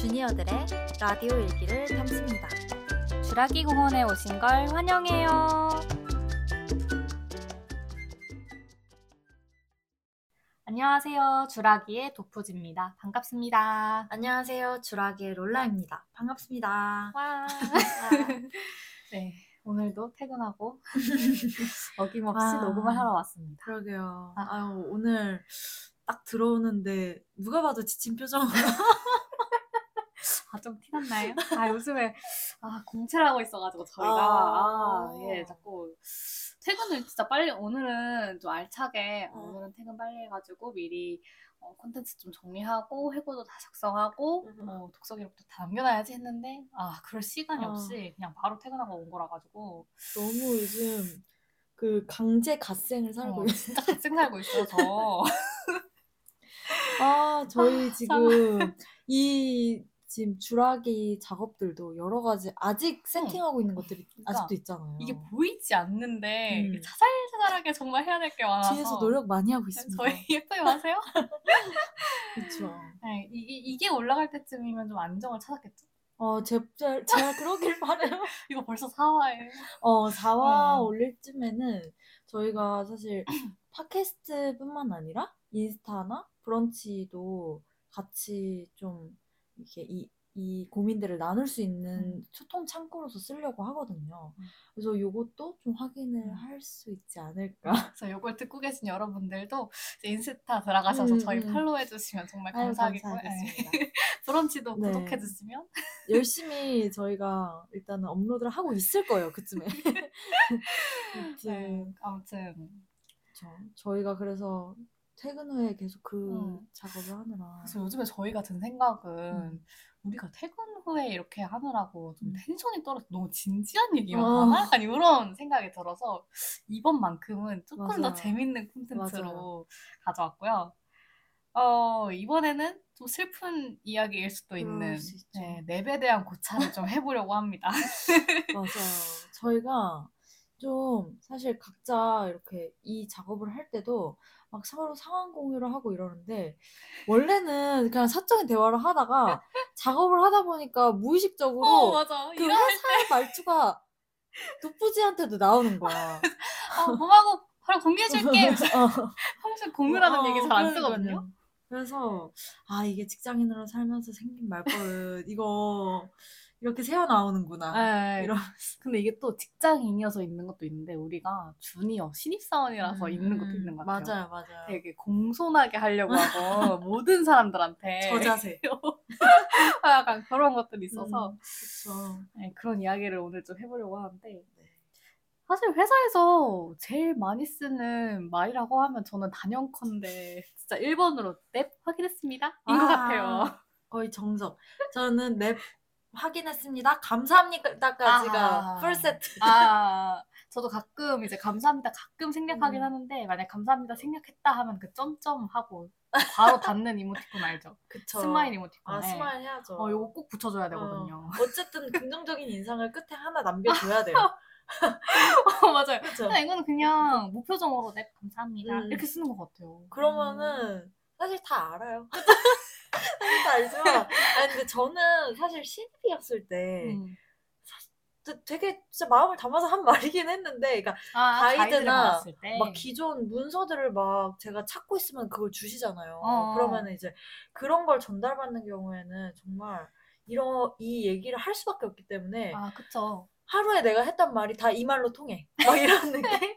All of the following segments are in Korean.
주니어들의 라디오 일기를 담습니다. 주라기 공원에 오신 걸 환영해요. 안녕하세요. 주라기의 도프지입니다. 반갑습니다. 안녕하세요. 주라기의 롤라입니다. 반갑습니다. 와. 네, 오늘도 퇴근하고 어김없이 아. 녹음을 하러 왔습니다. 그러게요. 아. 아유, 오늘 딱 들어오는데 누가 봐도 지친 표정으로. 아, 좀 티났나요? 아, 요즘에, 아, 공채를 하고 있어가지고, 저희가, 아. 아, 예, 자꾸, 퇴근을 진짜 빨리, 오늘은 좀 알차게, 어. 오늘은 퇴근 빨리 해가지고, 미리, 어, 콘텐츠 좀 정리하고, 회고도 다 작성하고, 음. 어, 독서 기록도 다 남겨놔야지 했는데, 아, 그럴 시간이 아. 없이, 그냥 바로 퇴근하고 온 거라 가지고, 너무 요즘 그 강제 갓생을 살고 어, 있어요. 진짜 갓생 살고 있어요, 저. 아, 저희 지금 이 지금 주라기 작업들도 여러 가지 아직 세팅하고 있는 것들이 그러니까 아직도 있잖아요. 이게 보이지 않는데, 음. 자잘자잘하게 정말 해야 될 게 많아서. 뒤에서 노력 많이 하고 있습니다. 저희 예쁘게 마세요? 그렇죠. 네, 이, 이- 이게 올라갈 때쯤이면 좀 안정을 찾았겠죠? 어, 제, 제, 제가 그러길 바래요. 이거 벌써 4화예요. 어, 4화 음. 올릴 쯤에는 저희가 사실 팟캐스트뿐만 아니라 인스타나 브런치도 같이 좀 이렇게 이, 이 고민들을 나눌 수 있는 음. 소통 창구로서 쓰려고 하거든요. 음. 그래서 요것도 좀 확인을 음. 할수 있지 않을까. 그래서 이걸 듣고 계신 여러분들도 인스타 들어가셔서 음, 저희 음. 팔로우 해주시면 정말 아유, 감사하겠고요. 네. 브런치도 네. 구독해주시면. 열심히 저희가 일단은 업로드를 하고 있을 거예요, 그쯤에. 아무튼 네, 아무튼. 저, 저희가 그래서 퇴근 후에 계속 그 음. 작업을 하느라 그래서 요즘에 저희가 든 생각은 음. 우리가 퇴근 후에 이렇게 하느라고 좀 음. 텐션이 떨어져 너무 진지한 얘기만 어. 하나? 약간 이런 생각이 들어서 이번만큼은 조금 더 맞아요. 재밌는 콘텐츠로. 가져왔고요. 어, 이번에는 좀 슬픈 이야기일 수도 있는. 네, 랩에 대한 고찰을 좀 해보려고 합니다. 맞아요. 저희가 좀 사실 각자 이렇게 이 작업을 할 때도 막 서로 상황 공유를 하고 이러는데 원래는 그냥 사적인 대화를 하다가 작업을 하다 보니까 무의식적으로 어. 그 회사의 말투가 도프지한테도 나오는 거야. 때, 어, 뭐하고 바로 공개해줄게. 어. 평소에 공유라는 어, 얘기 잘 안. 쓰거든요. 그래서 아 이게 직장인으로 살면서 생긴 말버릇 이거 이렇게 새어 나오는구나. 네, 이런 근데 이게 또 직장인이어서 있는 것도 있는데 우리가 주니어 신입사원이라서 있는 것도 있는 것 같아요. 음, 맞아요, 맞아요. 되게 공손하게 하려고 하고 모든 사람들한테 저자세. 아, 약간 그런 것들이 있어서 그렇죠. 네, 그런 이야기를 오늘 좀 해보려고 하는데 네. 사실 회사에서 제일 많이 쓰는 말이라고 하면 저는 단연컨대 진짜 1번으로 넵 확인했습니다 인것 같아요. 거의 정석. 저는 넵 확인했습니다. 감사합니다까지가 아. Full set. 아, 저도 가끔 이제 감사합니다 가끔 생략하긴 음. 하는데 만약 감사합니다 생략했다 하면 그 점점 하고 바로 닫는 이모티콘 알죠? 그쵸. Smile 이모티콘. 아 네. Smile 해야죠. 어, 요거 꼭 붙여줘야 되거든요. 어, 어쨌든 긍정적인 인상을 끝에 하나 남겨줘야 돼요. 어, 맞아요. 그렇죠. 근데 이거는 그냥 무표정으로 네 감사합니다 음. 이렇게 쓰는 것 같아요. 그러면은 사실 다 알아요. 알지만 아니 근데 저는 사실 신입이었을 때 음. 되- 되게 진짜 마음을 담아서 한 말이긴 했는데 그러니까 아, 가이드나. 막 기존 문서들을 막 제가 찾고 있으면 그걸 주시잖아요. 어. 그러면은 이제 그런 걸 전달받는 경우에는 정말 이런 이 얘기를 할 수밖에 없기 때문에 아, 그쵸. 하루에 내가 했던 말이 다 이 말로 통해. 막 이런 느낌?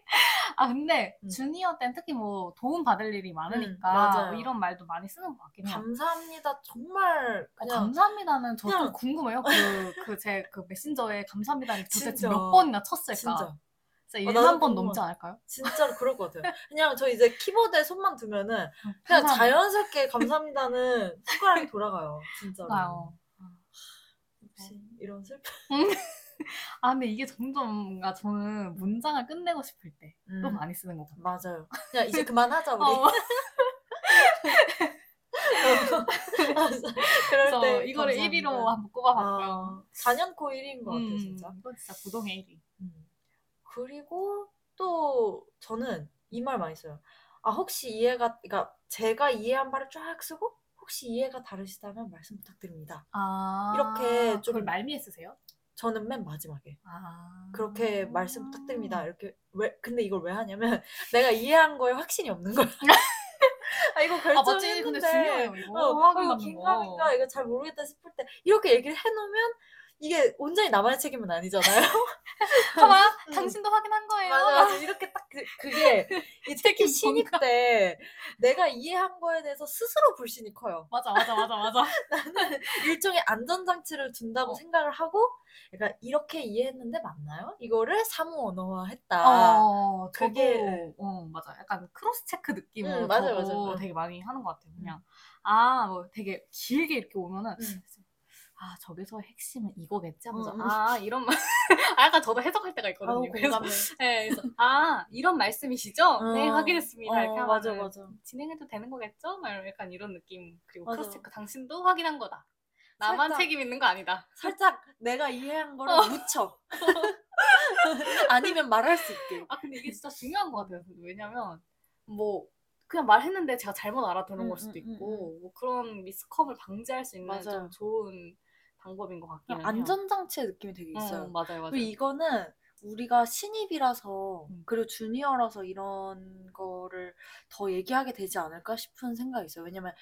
아, 근데 음. 주니어 때는 특히 뭐 도움 받을 일이 많으니까 맞아요. 뭐 이런 말도 많이 쓰는 것 같긴 해요. 감사합니다. 정말 어, 그냥 감사합니다는 저좀 그냥- 궁금해요. 그, 그, 제, 그 메신저에 감사합니다를 도대체. 몇 번이나 쳤을까? 진짜 진짜 어, 1만 나도 번 궁금해. 넘지 않을까요? 진짜로 그럴 것 같아요. 그냥 저 이제 키보드에 손만 두면은 그냥 감사합니다. 자연스럽게 감사합니다는 손가락이 돌아가요. 진짜로. 그러니까요. 역시 이런 슬픔. 아, 근데 이게 점점 뭔가 저는 문장을 끝내고 싶을 때 또 음, 많이 쓰는 것 같아요. 맞아요. 그냥 이제 그만하자 우리. 어, 그럴 그래서 때 이거를 감사합니다. 1위로 한번 꼽아봤고요. 아, 4년코 1위인 것 같아요, 음, 진짜. 이거 진짜 부동의 1위. 음. 그리고 또 저는 이 말 많이 써요. 아, 혹시 이해가, 그러니까 제가 이해한 바를 쫙 쓰고 혹시 이해가 다르시다면 말씀 부탁드립니다. 아 이렇게 좀- 그걸 말미에 쓰세요? 저는 맨 마지막에 아 그렇게 말씀 부탁드립니다. 이렇게 왜 근데 이걸 왜 하냐면 내가 이해한 거에 확신이 없는 거야. 아 이거 아 결정했는데 맞지 근데 중요해요 이거 어, 어, 긴가민가 거. 이거 잘 모르겠다 싶을 때 이렇게 얘기를 해놓으면 이게 온전히 나만의 책임은 아니잖아요. 봐봐 음. 당신도 확인한 거예요. 맞아, 맞아. 이렇게 딱 그, 그게 이 특히 책임 신입. 때 내가 이해한 거에 대해서 스스로 불신이 커요. 맞아 맞아 맞아 맞아. 나는 일종의 안전장치를 둔다고 어. 생각을 하고 그러니까 이렇게 이해했는데 맞나요? 이거를 사무 언어화했다. 어, 그게- 저도, 어, 맞아. 약간 cross check 느낌으로 음, 저도 맞아요. 음. 되게 많이 하는 것 같아요. 그냥, 아, 뭐 되게 길게 이렇게 오면은, 음. 아, 저기서 핵심은 이거겠지 하면서, 음, 음. 아, 이런 말, 아, 약간 저도 해석할 때가 있거든요. 아우, 그래서, 공감해. 네, 그래서, 아, 이런 말씀이시죠? 네, 어, 확인했습니다. 이렇게 어, 하면 맞아, 맞아. 진행해도 되는 거겠죠? 막 약간 이런 느낌. 그리고 맞아. 크로스 체크, 당신도 확인한 거다. 나만 살짝- 책임 있는 거 아니다. 살짝 내가 이해한 거를 어. 묻혀. 아니면 말할 수 있게. 아 근데 이게 진짜 중요한 것 같아요. 왜냐면 뭐 그냥 말했는데 제가 잘못 알아들은 음, 걸 수도 음, 음, 있고 뭐 그런 미스컴을 방지할 수 있는 맞아요. 좀 좋은 방법인 것 같기는 해요. 안전장치의 느낌이 되게 있어요. 응, 맞아요, 맞아요. 그리고 이거는 우리가 신입이라서 음. 그리고 주니어라서 이런 거를 더 얘기하게 되지 않을까 싶은 생각이 있어요. 왜냐면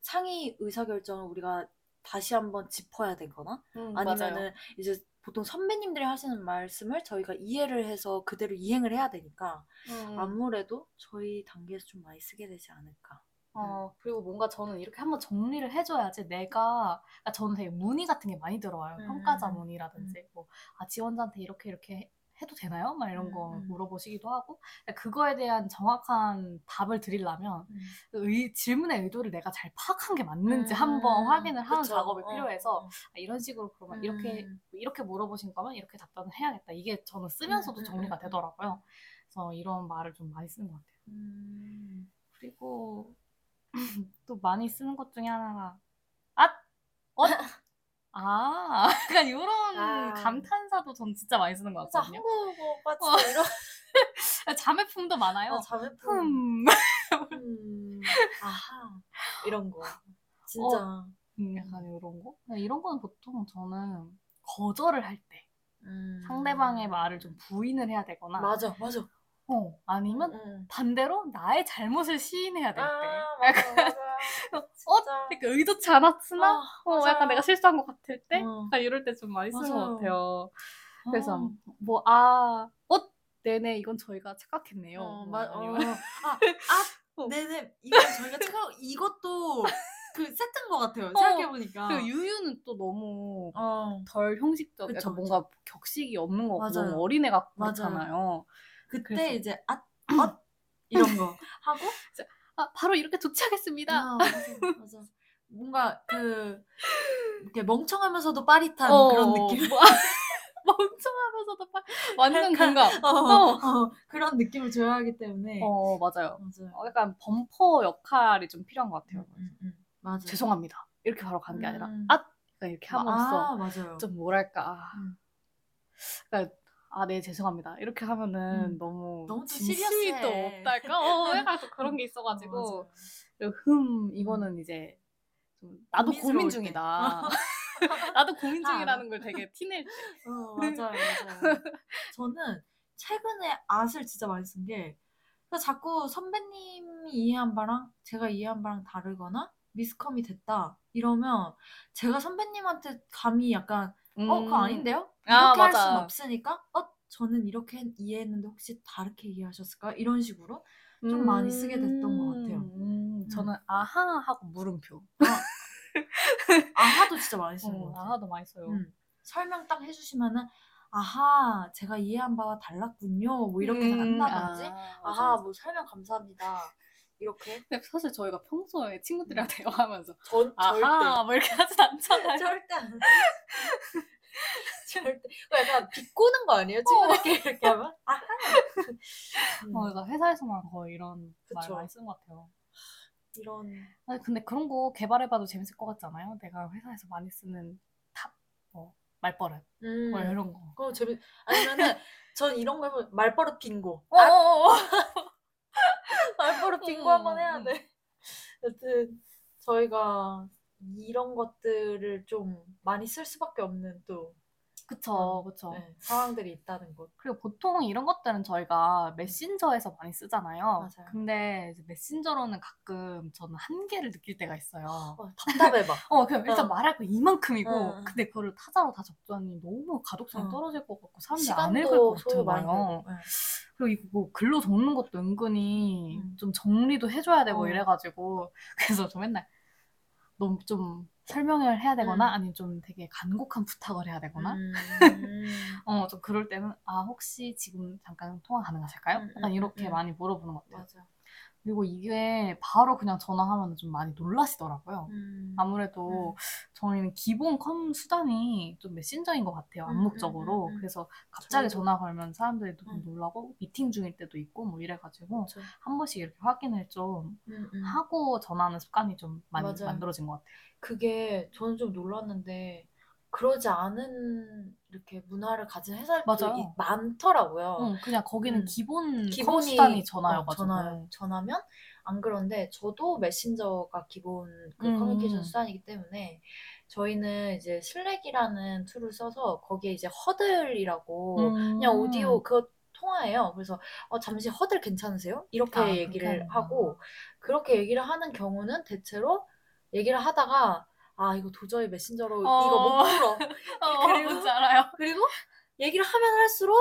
상위 의사결정을 우리가 다시 한번 짚어야 되거나 음, 아니면은 이제 보통 선배님들이 하시는 말씀을 저희가 이해를 해서 그대로 이행을 해야 되니까 맞아요. 음, 아무래도 저희 단계에서 좀 많이 쓰게 되지 않을까. 어, 그리고 뭔가 저는 이렇게 한번 정리를 해줘야지 내가, 그러니까 저는 되게 문의 같은 게 많이 들어와요. 음, 평가자 음, 문의라든지, 뭐, 아, 지원자한테 이렇게 이렇게 해- 해도 되나요? 막 이런 거 음, 음. 물어보시기도 하고, 그러니까 그거에 대한 정확한 답을 드리려면 의, 질문의 의도를 내가 잘 파악한 게 맞는지 한번 확인을 하는 음, 그쵸. 작업이 어, 필요해서 어. 아, 이런 식으로 그러면 이렇게 음. 이렇게 물어보신 거면 이렇게 답변을 해야겠다. 이게 저는 쓰면서도 음, 음, 정리가 음, 음. 되더라고요. 그래서 이런 말을 좀 많이 쓰는 것 같아요. 음. 그리고 또 많이 쓰는 것 중에 하나가 아, 어, 아, 약간 이런 아. 감탄사도 전 진짜 많이 쓰는 것 진짜 같거든요. 한국어가 어. 진짜 이런 자매품도 많아요. 아, 자매품. 흠. 음, 아하 이런 거 진짜 음, 약간 이런 거? 근데 이런 거는 보통 저는 거절을 할 때 음. 상대방의 말을 좀 부인을 해야 되거나 맞아 맞아 어, 아니면 음. 반대로 나의 잘못을 시인해야 될 때. 아 약간 맞아 맞아 어? 그러니까 의도치 않았으나 아, 어, 맞아. 약간 내가 실수한 것 같을 때 어. 이럴 때 좀 많이 쓰는. 것 같아요. 그래서 어. 뭐 아, 어, 네네 이건 저희가 착각했네요. 어, 뭐 마, 어. 아, 아, 어. 네네. 이건 저희가 생각 이것도 그 세트인 것 같아요. 생각해 보니까. 그리고 유유는 또 너무 어, 덜 형식적, 그쵸, 뭔가 격식이 없는 거 같고. 너무 어린애. 그렇잖아요. 그때 그래서- 이제 앗, 엇 이런 거 하고 아, 바로 이렇게 조치하겠습니다. 아, 맞아, 맞아. 뭔가 그 이렇게 멍청하면서도 빠릿한 어, 그런 느낌. 뭐, 멍청하면서도 빠- 완전 공감. 어, 어. 어, 그런 느낌을 줘야 하기 때문에. 어, 맞아요. 맞아요. 어, 약간 범퍼 역할이 좀 필요한 것 같아요. 음, 음, 음. 맞아. 죄송합니다. 이렇게 바로 가는 게 아니라, 음. 아! 약간 이렇게 함으로써 아, 맞아요. 좀 뭐랄까. 아, 음. 그러니까, 아, 네, 죄송합니다. 이렇게 하면은 음. 너무, 너무 좀 진심이 또. 없달까? 어, 약간 또 그런 게 어, 있어가지고. 그리고 흠, 이거는 이제, 좀 나도 고민 때. 중이다. 나도 고민 아, 중이라는 걸 되게 티낼 때. 어, 맞아요, 맞아요. 저는 최근에 앗을 진짜 많이 쓴 게, 자꾸 선배님이 이해한 바랑 제가 이해한 바랑 다르거나 미스컴이 됐다 이러면 제가 선배님한테 감히 약간 어 그거 아닌데요? 이렇게 아, 할 맞아. 순 없으니까 어 저는 이렇게 이해했는데 혹시 다르게 이해하셨을까? 이런 식으로 좀 많이 쓰게 됐던 것 같아요. 음, 저는 아하 하고 물음표. 아 하도 진짜 많이 쓰는 것 어, 같아요. 아하도 많이 써요. 음, 설명 딱 해주시면은 아하 제가 이해한 바와 달랐군요 뭐 이렇게 음, 한다든지 아, 맞아, 아하 맞아. 뭐 설명 감사합니다 이렇게? 근데 사실 저희가 평소에 친구들이랑 대화하면서 전 아하 뭐 이렇게 하진 않잖아요. 절대 안 절대. 그거 약간 비꼬는 거 아니에요? 친구들끼리 이렇게 하면? 아하. 음, 어, 그러니까 회사에서만 거의 이런 말 그쵸. 많이 쓰는 것 같아요. 이런. 아니, 근데 그런 거 개발해봐도 재밌을 것 같지 않아요? 내가 회사에서 많이 쓰는 top, 뭐 말버릇, 음. 뭐 이런 거. 그거 재밌 아니면은 전 이런 거 해보면 말버릇 빙고 어, 어, 어. 말버릇 빙고 음, 한번 해야 음. 돼 여튼 저희가 이런 것들을 좀 많이 쓸 수밖에 없는 또 그쵸, 그쵸. 네, 상황들이 있다는 것. 그리고 보통 이런 것들은 저희가 메신저에서 많이 쓰잖아요. 맞아요. 근데 이제 메신저로는 가끔 저는 한계를 느낄 때가 있어요. 어, 답답해 봐. 어, 그냥 일단 어. 말할 거 이만큼이고, 어. 근데 그거를 타자로 다 적자니 너무 가독성이 어. 떨어질 것 같고, 사람들이 안 읽을 것. 되고. 네. 그리고 이거 뭐 글로 적는 것도 은근히 음. 좀 정리도 해줘야 되고 어. 이래가지고, 그래서 저 맨날 너무 좀 설명을 해야 되거나, 음. 아니면 좀 되게 간곡한 부탁을 해야 되거나, 음. 어, 좀 그럴 때는, 아, 혹시 지금 잠깐 통화 가능하실까요? 음, 약간 음, 이렇게 음. 많이 물어보는 것 같아요. 맞아. 그리고 이게 바로 그냥 전화하면 좀 많이 놀라시더라고요. 음. 아무래도 저희는 기본 컴 수단이 좀 메신저인 것 같아요. 음, 암묵적으로. 음, 음, 음. 그래서 갑자기 저희도. 전화 걸면 사람들이 좀 음. 놀라고 미팅 중일 때도 있고 뭐 이래가지고 그쵸. 한 번씩 이렇게 확인을 좀 음, 음. 하고 전화하는 습관이 좀 많이 맞아요. 만들어진 것 같아요. 그게 저는 좀 놀랐는데 그러지 않은 이렇게 문화를 가진 회사들이 맞아요. 많더라고요. 응, 그냥 거기는 음. 기본 컴 기본이 수단이 어, 전화여가지고. 전화, 전화면 안 그런데 저도 메신저가 기본 그 음. 커뮤니케이션 수단이기 때문에 저희는 이제 Slack이라는 tool을 써서 거기에 이제 huddle이라고 그냥 음. 오디오 그거 통화해요. 그래서 어, 잠시 huddle 괜찮으세요? 이렇게 아, 얘기를 하는구나. 하고 그렇게 얘기를 하는 경우는 대체로 얘기를 하다가 아 이거 도저히 메신저로 어. 이거 못 풀어. 어, 그리고- 뭔지 알아요. 그리고 얘기를 하면 할수록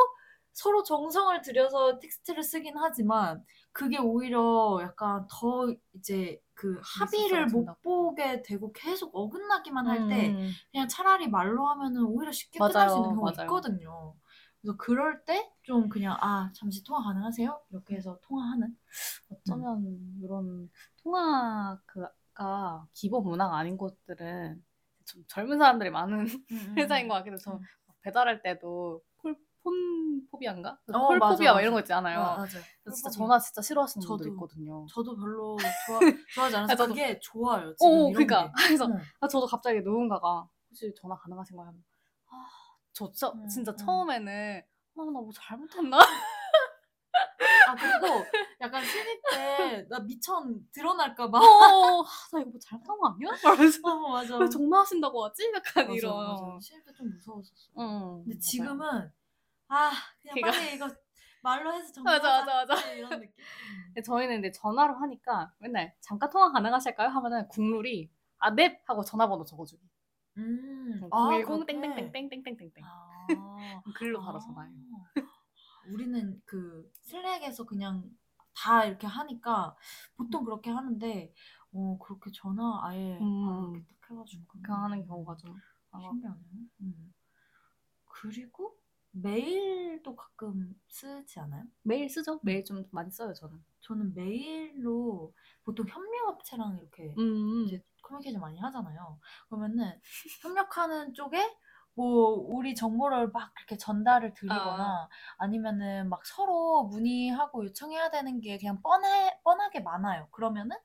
서로 정성을 들여서 텍스트를 쓰긴 하지만 그게 오히려 약간 더 이제 그 합의를 못. 보게 되고 계속 어긋나기만 할 때 음. 그냥 차라리 말로 하면은 오히려 쉽게 맞아요, 끝날 수 있는 경우가 맞아요. 있거든요. 그래서 그럴 때 좀 그냥 아 잠시 통화 가능하세요? 이렇게 해서 통화하는. 어쩌면 이런 통화 그 가 기본 문화가 아닌 곳들은 좀 젊은 사람들이 많은 회사인 것 같기도. 저 음. 배달할 때도 폴, 폰 포비아인가? 어, 폴 맞아, 포비아 막 맞아. 이런 거 있잖아요. 아, 맞아요. 그래서 진짜. 전화 진짜 싫어하시는 분들 저도. 있거든요. 저도 별로 좋아, 좋아하지 않아서 아, 저도. 그게 좋아요. 지금 오, 이런 그러니까 게. 그래서 응. 아, 저도 갑자기 누군가가 혹시 전화 가능하신가요? 하면 아, 저 진짜, 음, 진짜 음. 처음에는 아, 나 뭐 잘못했나? 아 그리고 약간 신입 때 나 미천 드러날까 봐. 어, 아, 나 이거 뭐 잘못한 거 아니야? 이러면서 어 맞아. 왜 전화하신다고 하지? 약간 맞아, 이런. 맞아. 신입 때 좀 무서웠었어. 응, 근데. 지금은 아 그냥 걔가- 빨리 이거 말로 해서 맞아, 정리하자. 맞아, 맞아. 이런 느낌. 음. 근데 저희는 근데 전화로 하니까 맨날 잠깐 통화 가능하실까요? 하면은 국룰이 아, 넵! 하고 전화번호 적어주기. 음. 010 그렇게? 땡땡땡땡땡땡땡. 아. 글로 바로 아. 전화해요. 우리는 그 슬랙에서 그냥 다 이렇게 하니까 보통 그렇게 하는데 어 그렇게 전화 아예 음. 이렇게 딱 해가지고 그렇게 하는 경우가 좀. 신기하네. 음. 그리고 메일도 가끔 쓰지 않아요? 메일 쓰죠? 메일 좀 많이 써요, 저는. 저는 메일로 보통 협력업체랑 이렇게 음. 이제 커뮤니케이션 많이 하잖아요. 그러면은 협력하는 쪽에 뭐 우리 정보를 막 그렇게 전달을 드리거나 아. 니면은 막 서로 문의하고 요청해야 되는 게 그냥 뻔해 뻔하게 많아요. 그러면은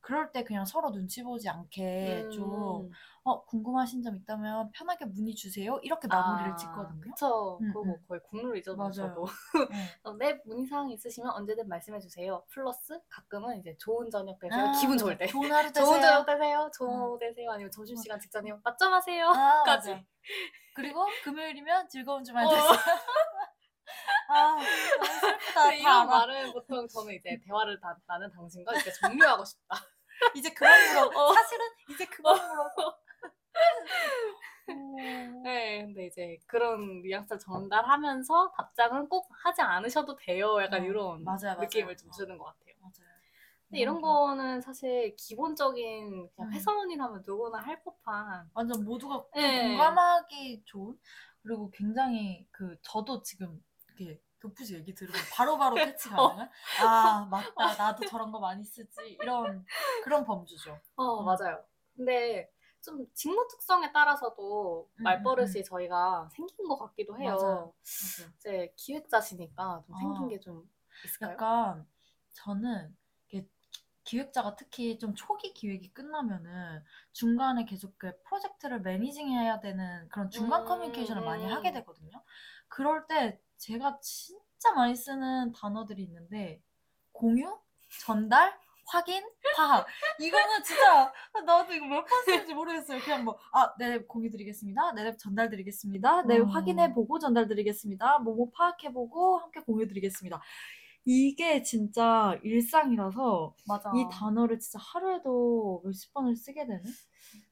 그럴 때 그냥 서로 눈치 보지 않게 좀 음. 어, 궁금하신 점 있다면 편하게 문의 주세요. 이렇게 마무리를 아, 짓거든요. 그쵸. 음, 그거 뭐 음. 거의 국룰이죠, 맞아요. 저도. 네. 어, 네, 문의사항 있으시면 언제든 말씀해주세요. 플러스 가끔은 이제 좋은 저녁 되세요. 아, 기분. 좋을 때. 좋은 하루 되세요. 좋은 저녁 되세요. 좋은 오후 되세요. 아니면 점심시간 직전이요. 맞점 하세요. 아, 까지. 맞아. 그리고 금요일이면 즐거운 주말 어. 되세요. 아, 슬프다. 이런. 말은 보통 저는 이제 대화를 다, 나는 당신과 이렇게 종료하고 싶다. 이제 그만 물어. 어. 사실은 이제 그만 물어. 네, 근데 이제 그런 뉘앙스를 전달하면서 답장은 꼭 하지 않으셔도 돼요. 약간 어, 이런 맞아요, 맞아요. 느낌을 좀 어. 주는 것 같아요. 맞아요. 근데 이런 거는 사실 기본적인 그냥 음. 회사원이라면 누구나 할 법한 완전 모두가 또 네. 공감하기 좋은 그리고 굉장히 그 저도 지금 이렇게 도프지 얘기 들으면 바로바로 캐치가 가능한 아 맞다 나도 저런 거 많이 쓰지 이런 그런 범주죠. 어, 음. 맞아요. 근데 좀 직무 특성에 따라서도 음, 말버릇이 저희가 생긴 것 같기도 해요. 맞아요. 이제 기획자시니까 좀 생긴 아. 게좀 있을까요? 약간 저는 기획자가 특히 좀 초기 기획이 끝나면은 중간에 계속 그 프로젝트를 매니징해야 되는 그런 중간 음, 커뮤니케이션을 많이 음. 하게 되거든요. 그럴 때 제가 진짜 많이 쓰는 단어들이 있는데 공유, 전달, 확인, 파악. 이거는 진짜 나도 이거 몇 번 쓰는지 모르겠어요. 그냥 뭐, 아, 네, 공유 드리겠습니다. 네, 전달 드리겠습니다. 네, 음. 확인해 보고 전달 드리겠습니다. 뭐뭐 파악해 보고 함께 공유 드리겠습니다. 이게 진짜 일상이라서 맞아. 이 단어를 진짜 하루에도 몇십 번을 쓰게 되는?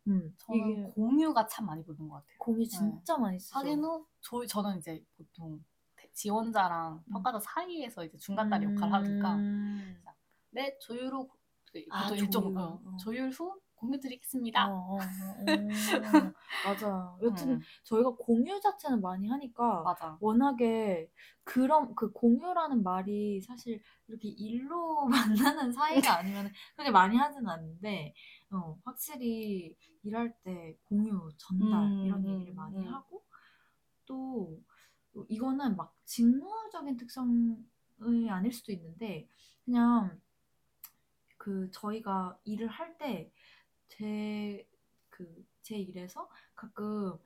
음, 저는 이게 공유가 참 많이 부는 것 같아요. 공유 진짜 많이 쓰죠. 확인 후 저, 저는 이제 보통 대- 지원자랑 평가자 사이에서 이제 중간다리 역할을 하니까 음. 네 조율 후 그, 아, 조율. 어, 어. 조율 후 공유 드리겠습니다. 어, 어, 어, 어. 맞아. 여튼 음, 저희가 공유 자체는 많이 하니까 맞아. 워낙에 그런 그 공유라는 말이 사실 이렇게 일로 만나는 사이가 아니면 그렇게 많이 하진 않는데 어, 확실히 일할 때 공유, 전달 음, 이런 얘기를 음, 많이 음. 하고 또 이거는 막 직무적인 특성이 아닐 수도 있는데 그냥 그 저희가 일을 할 때 제 그 제 일에서 가끔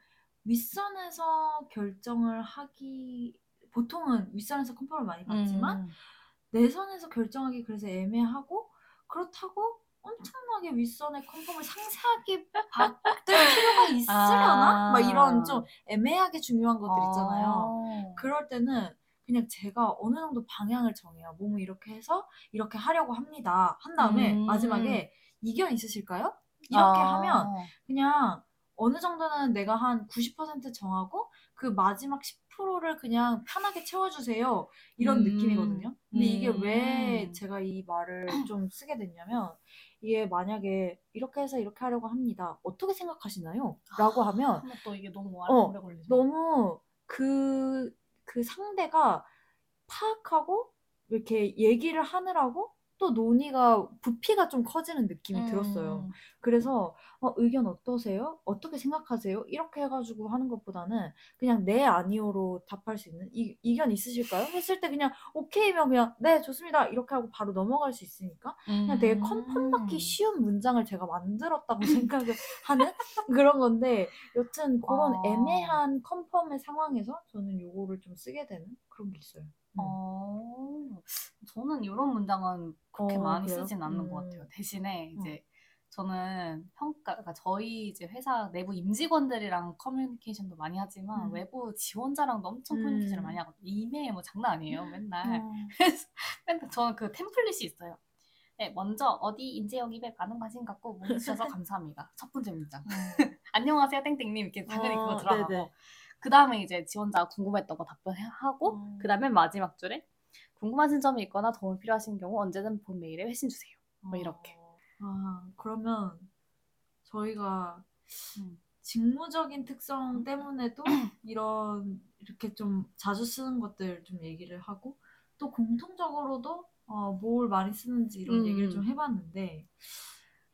윗선에서 결정을 하기 보통은 윗선에서 컨펌을 많이 받지만 음, 내선에서 결정하기 그래서 애매하고 그렇다고 엄청나게 윗선의 컨펌을 상세하게 받을 필요가 있으려나? 아. 막 이런 좀 애매하게 중요한 것들 있잖아요. 아. 그럴 때는 그냥 제가 어느 정도 방향을 정해요. 몸을 이렇게 해서 이렇게 하려고 합니다. 한 다음에 음. 마지막에 이견 있으실까요? 이렇게 아. 하면 그냥 어느 정도는 내가 한 90% 정하고 그 마지막 10%를 그냥 편하게 채워주세요. 이런 음. 느낌이거든요. 근데 이게 음. 왜 제가 이 말을 좀 쓰게 됐냐면 이게 만약에 이렇게 해서 이렇게 하려고 합니다. 어떻게 생각하시나요? 라고 하면 한번 또 이게 너무 어, 오래 걸리죠. 너무 그, 그 상대가 파악하고 이렇게 얘기를 하느라고 또 논의가 부피가 좀 커지는 느낌이 들었어요. 음. 그래서 어, 의견 어떠세요? 어떻게 생각하세요? 이렇게 해가지고 하는 것보다는 그냥 네 아니오로 답할 수 있는 이, 의견 있으실까요? 했을 때 그냥 오케이면 그냥 네 좋습니다 이렇게 하고 바로 넘어갈 수 있으니까 그냥 되게 컨펌받기 음. 쉬운 문장을 제가 만들었다고 생각을 하는 그런 건데 여튼 그런 아. 애매한 컨펌의 상황에서 저는 요거를 좀 쓰게 되는 그런 게 있어요. 음. 어, 저는 이런 문장은 그렇게 어, 많이 그래요? 쓰진 않는 것 음. 같아요. 대신에 음. 이제 저는 평가, 그러니까 저희 이제 회사 내부 임직원들이랑 커뮤니케이션도 많이 하지만 음. 외부 지원자랑도 엄청 커뮤니케이션을 음. 많이 하거든요. 이메일 뭐 장난 아니에요, 맨날. 어. 그래서 맨날 저는 그 템플릿이 있어요. 네, 먼저 어디 인재 영입에 많은 관심 갖고 문의 주셔서 감사합니다. 첫 번째 문장. 안녕하세요, 땡땡님. 이렇게 당연히 그거 어, 들어가고. 네네. 그 다음에 이제 지원자가 궁금했던 거 답변하고, 어. 그 다음에 마지막 줄에 궁금하신 점이 있거나 도움이 필요하신 경우 언제든 본 메일에 회신 주세요. 뭐 이렇게. 아, 그러면 저희가 음. 직무적인 특성 때문에도 이런 이렇게 좀 자주 쓰는 것들 좀 얘기를 하고 또 공통적으로도 어, 뭘 많이 쓰는지 이런 음. 얘기를 좀 해봤는데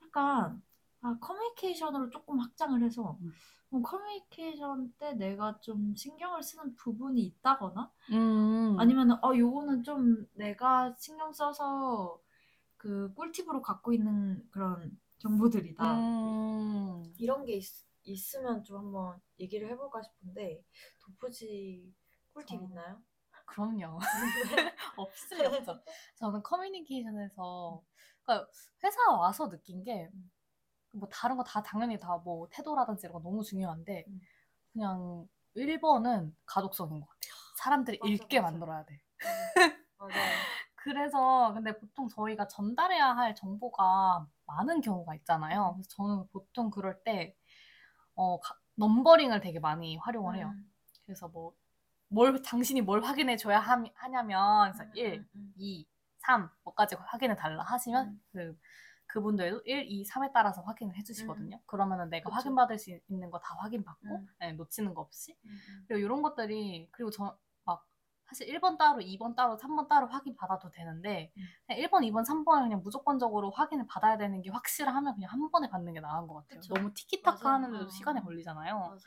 약간 아, 커뮤니케이션으로 조금 확장을 해서 음. 어, 커뮤니케이션 때 내가 좀 신경을 쓰는 부분이 있다거나 음. 아니면 어 요거는 좀 내가 신경 써서 그 꿀팁으로 갖고 있는 그런 정보들이다. 음. 이런 게 있, 있으면 좀 한번 얘기를 해볼까 싶은데 도프지 꿀팁 어. 있나요? 그럼요. 리 없죠. 저는 커뮤니케이션에서 그러니까 회사 와서 느낀 게 뭐 다른 거 다 당연히 다 뭐 태도라든지 이런 거 너무 중요한데 음. 그냥 1번은 가독성인 것 같아요. 사람들이 맞아, 읽게 맞아. 만들어야 돼. 맞아요. 그래서 근데 보통 저희가 전달해야 할 정보가 많은 경우가 있잖아요. 그래서 저는 보통 그럴 때 어, 가- 넘버링을 되게 많이 활용을 해요. 음, 그래서 뭐 뭘 당신이 뭘 확인해 줘야 하냐면 그래서 음, 1, 음, 음. 2, 3 뭐까지 확인해 달라 하시면 음. 그 그분들도 1, 2, 3에 따라서 확인을 해주시거든요. 그러면은 내가 그쵸. 확인받을 수 있는 거 다 확인받고 음. 네, 놓치는 거 없이 음, 음. 그리고 이런 것들이 그리고 저 막 사실 1번 따로, 2번 따로, 3번 따로 확인 받아도 되는데 음. 그냥 1번, 2번, 3번을 그냥 무조건적으로 확인을 받아야 되는 게 확실하면 그냥 한 번에 받는 게 나은 것 같아요. 그쵸. 너무 티키타카 맞아요. 하는데도 어. 시간이 걸리잖아요. 맞아요.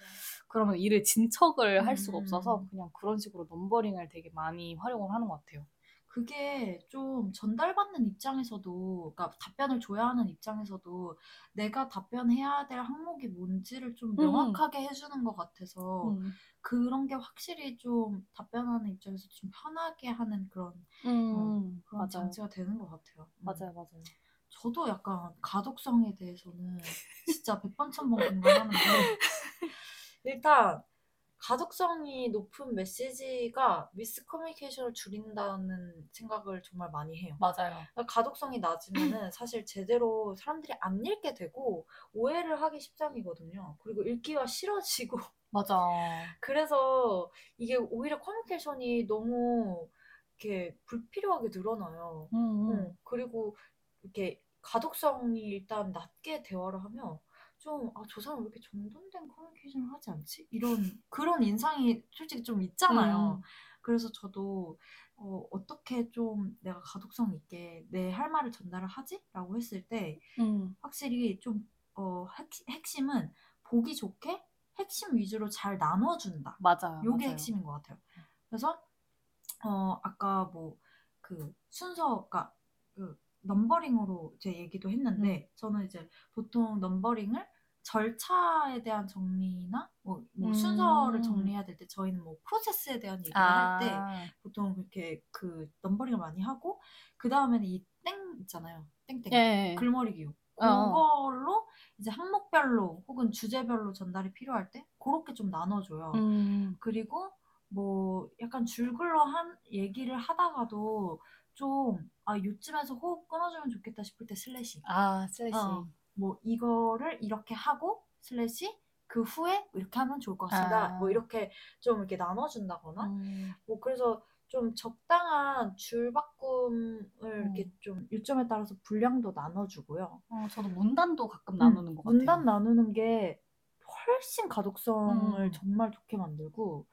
그러면 일을 진척을 할 수가 음. 없어서 그냥 그런 식으로 넘버링을 되게 많이 활용을 하는 것 같아요. 그게 좀 전달받는 입장에서도, 그러니까 답변을 줘야 하는 입장에서도 내가 답변해야 될 항목이 뭔지를 좀 음. 명확하게 해주는 것 같아서 음. 그런 게 확실히 좀 답변하는 입장에서 좀 편하게 하는 그런, 음. 그런 맞아요. 장치가 되는 것 같아요. 음. 맞아요, 맞아요. 저도 약간 가독성에 대해서는 진짜 백번 천번 공감하는데 일단 가독성이 높은 메시지가 미스커뮤니케이션을 줄인다는 생각을 정말 많이 해요. 맞아요. 그러니까 가독성이 낮으면은 사실 제대로 사람들이 안 읽게 되고 오해를 하기 십상이거든요. 그리고 읽기가 싫어지고 맞아. 그래서 이게 오히려 커뮤니케이션이 너무 이렇게 불필요하게 늘어나요. 음, 음. 응. 그리고 이렇게 가독성이 일단 낮게 대화를 하면 좀, 아, 저 사람 왜 이렇게 정돈된 커뮤니케이션을 하지 않지? 이런, 그런 인상이 솔직히 좀 있잖아요. 음. 그래서 저도, 어, 어떻게 좀 내가 가독성 있게 내 할 말을 전달을 하지? 라고 했을 때, 음. 확실히 좀, 어, 핵, 핵심은 보기 좋게 핵심 위주로 잘 나눠준다. 맞아요. 요게 맞아요. 핵심인 것 같아요. 그래서 어 아까 뭐 그 순서가 그 numbering으로 제 얘기도 했는데 저는 이제 보통 numbering을 절차에 대한 정리나 뭐, 뭐 음. 순서를 정리해야 될 때 저희는 뭐 프로세스에 대한 얘기를 아. 할때 보통 그렇게 그 numbering을 많이 하고 그 다음에는 이 땡 있잖아요. 땡땡 예. 글머리 기호 어, 어. 그걸로 이제 항목별로 혹은 주제별로 전달이 필요할 때 그렇게 좀 나눠줘요. 음. 그리고 뭐 약간 줄글로 한 얘기를 하다가도 좀 아 요쯤에서 호흡 끊어주면 좋겠다 싶을 때 슬래시 아, 슬래시. 어. 뭐 이거를 이렇게 하고 슬래시 그 후에 이렇게 하면 좋을 것 같습니다. 아. 뭐 이렇게 좀 이렇게 나눠준다거나 음. 뭐 그래서 좀 적당한 줄바꿈을 이렇게 음. 좀 요점에 따라서 분량도 나눠주고요. 어, 저도 문단도 가끔 나누는 것 같아요. 문단 나누는 게 훨씬 가독성을 음. 정말 좋게 만들고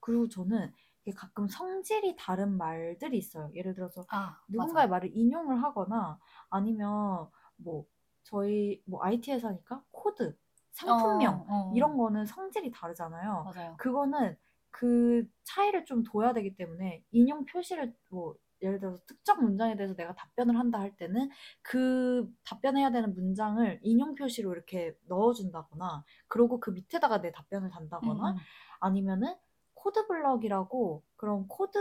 그리고 저는 이게 가끔 성질이 다른 말들이 있어요. 예를 들어서 아, 누군가의 맞아. 말을 인용을 하거나 아니면 뭐 저희 뭐 IT 회사니까 코드, 상품명 어, 어. 이런 거는 성질이 다르잖아요. 맞아요. 그거는 그 차이를 좀 둬야 되기 때문에 인용 표시를 뭐 예를 들어서 특정 문장에 대해서 내가 답변을 한다 할 때는 그 답변해야 되는 문장을 인용 표시로 이렇게 넣어준다거나 그러고 그 밑에다가 내 답변을 단다거나 음. 아니면은 code block이라고 그런 코드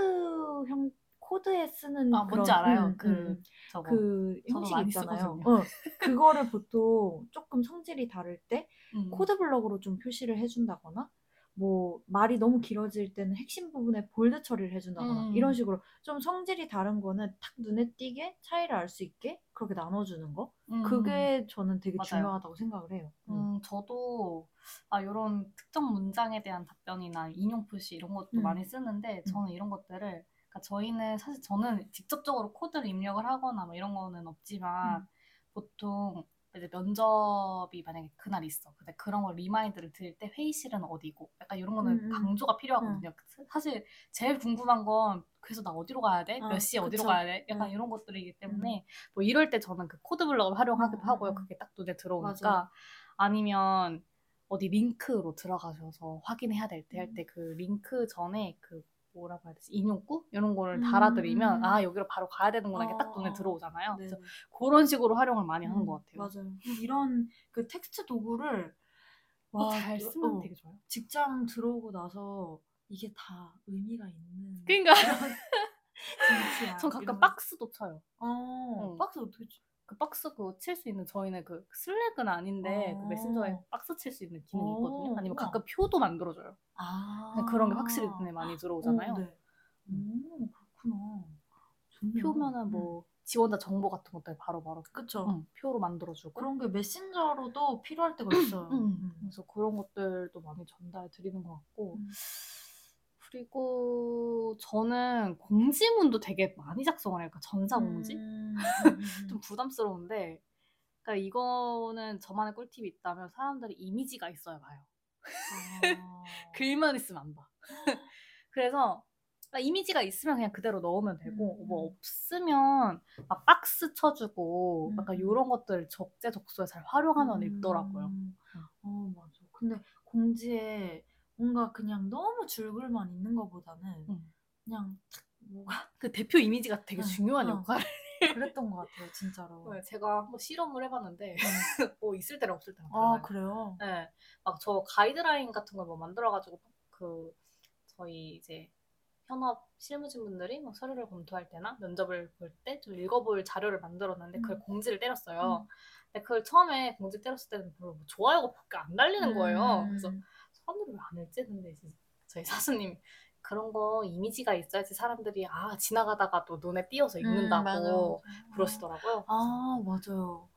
형 코드에 쓰는 아, 그런 뭔지 알아요. 음, 그 음, 저거. 그 형식이 있잖아요. 어, 그거를 보통 조금 성질이 다를 때 음. code block으로 좀 표시를 해준다거나 뭐 말이 너무 길어질 때는 핵심 부분에 bold 처리를 해준다거나 음. 이런 식으로 좀 성질이 다른 거는 탁 눈에 띄게 차이를 알 수 있게 그렇게 나눠주는 거 음. 그게 저는 되게 맞아요. 중요하다고 생각을 해요. 음. 음, 저도 아 이런 특정 문장에 대한 답변이나 인용 표시 이런 것도 음. 많이 쓰는데 저는 이런 것들을 그러니까 저희는 사실 저는 직접적으로 코드를 입력을 하거나 뭐 이런 거는 없지만 음. 보통 이제 면접이 만약에 그날 있어. 근데 그런 걸 remind를 드릴 때 회의실은 어디고 약간 이런 거는 음, 음. 강조가 필요하거든요. 사실 제일 궁금한 건 그래서 나 어디로 가야 돼? 아, 몇 시에 어 디로 그쵸. 가야 돼? 약간 음. 이런 것들이기 때문에 뭐 이럴 때 저는 그 code block을 활용하기도 음, 하고요. 음, 음. 그게 딱 눈에 들어오니까 맞아요. 아니면 어디 링크로 들어가셔서 확인해야 될때 음. 할때 그 링크 전에 그 뭐라고 해야 되지 인용구 이런 거를 음, 달아드리면 음. 아 여기로 바로 가야 되는구나 이게 어, 딱 눈에 어. 들어오잖아요. 네. 그래서 그런 식으로 활용을 많이 하는 음, 것 같아요. 맞아요. 이런 그 텍스트 도구를 어, 와, 잘 쓰면 어, 되게 좋아요. 직장 들어오고 나서 이게 다 의미가 있는 그러니까. 전 가끔. 박스도 쳐요. 어, 어. 박스 어떻게 치? 그 박스 그거 칠 수 있는 저희는 그 슬랙은 아닌데 그 어. 메신저에 박스 칠 수 있는 기능이 있거든요. 어, 아니면. 가끔 표도 만들어줘요. 아, 그런 게 확실히 눈에 많이 들어오잖아요. 어, 네. 오, 그렇구나. 좋네요. 표면은 뭐 지원자 정보 같은 것들 바로바로 그쵸. 응, 표로 만들어주고 그런 게 메신저로도 필요할 때가 있어요. 음, 음. 그래서 그런 것들도 많이 전달 드리는 것 같고 음. 그리고 저는 공지문도 되게 많이 작성을 해요. 그러니까 전자공지 음, 음, 음. 좀 부담스러운데 그러니까 이거는 저만의 꿀팁이 있다면 사람들이 이미지가 있어야 봐요. 아. 글만 있으면 안 봐. 그래서 그러니까 이미지가 있으면 그냥 그대로 넣으면 되고 음. 뭐 없으면 막 박스 쳐주고 음. 약간 이런 것들 적재적소에 잘 활용하면 읽더라고요. 음. 어, 맞아. 근데 공지에 뭔가 그냥 너무 줄글만 있는 것보다는 음. 그냥 탁 뭐가 그 대표 이미지가 되게 응, 중요한 응. 역할을 그랬던 것 같아요, 진짜로. 네, 제가 한번 실험을 해봤는데 뭐 있을 때랑 없을 때랑 아. 그래요? 네, 막 저 가이드라인 같은 걸 뭐 만들어가지고 그 저희 이제 현업 실무진 분들이 뭐 서류를 검토할 때나 면접을 볼 때 좀 읽어볼 자료를 만들었는데 그걸 음. 공지를 때렸어요. 음. 근데 그걸 처음에 공지 때렸을 때는 별로 뭐 좋아요가 밖에 안 달리는 거예요. 음. 그래서 사람들이 왜안 읽지? 근데 이제 저희 사수님 그런 거 이미지가 있어야지 사람들이 아 지나가다가도 눈에 띄어서 읽는다고 음. 그러시더라고요. 아, 맞아요.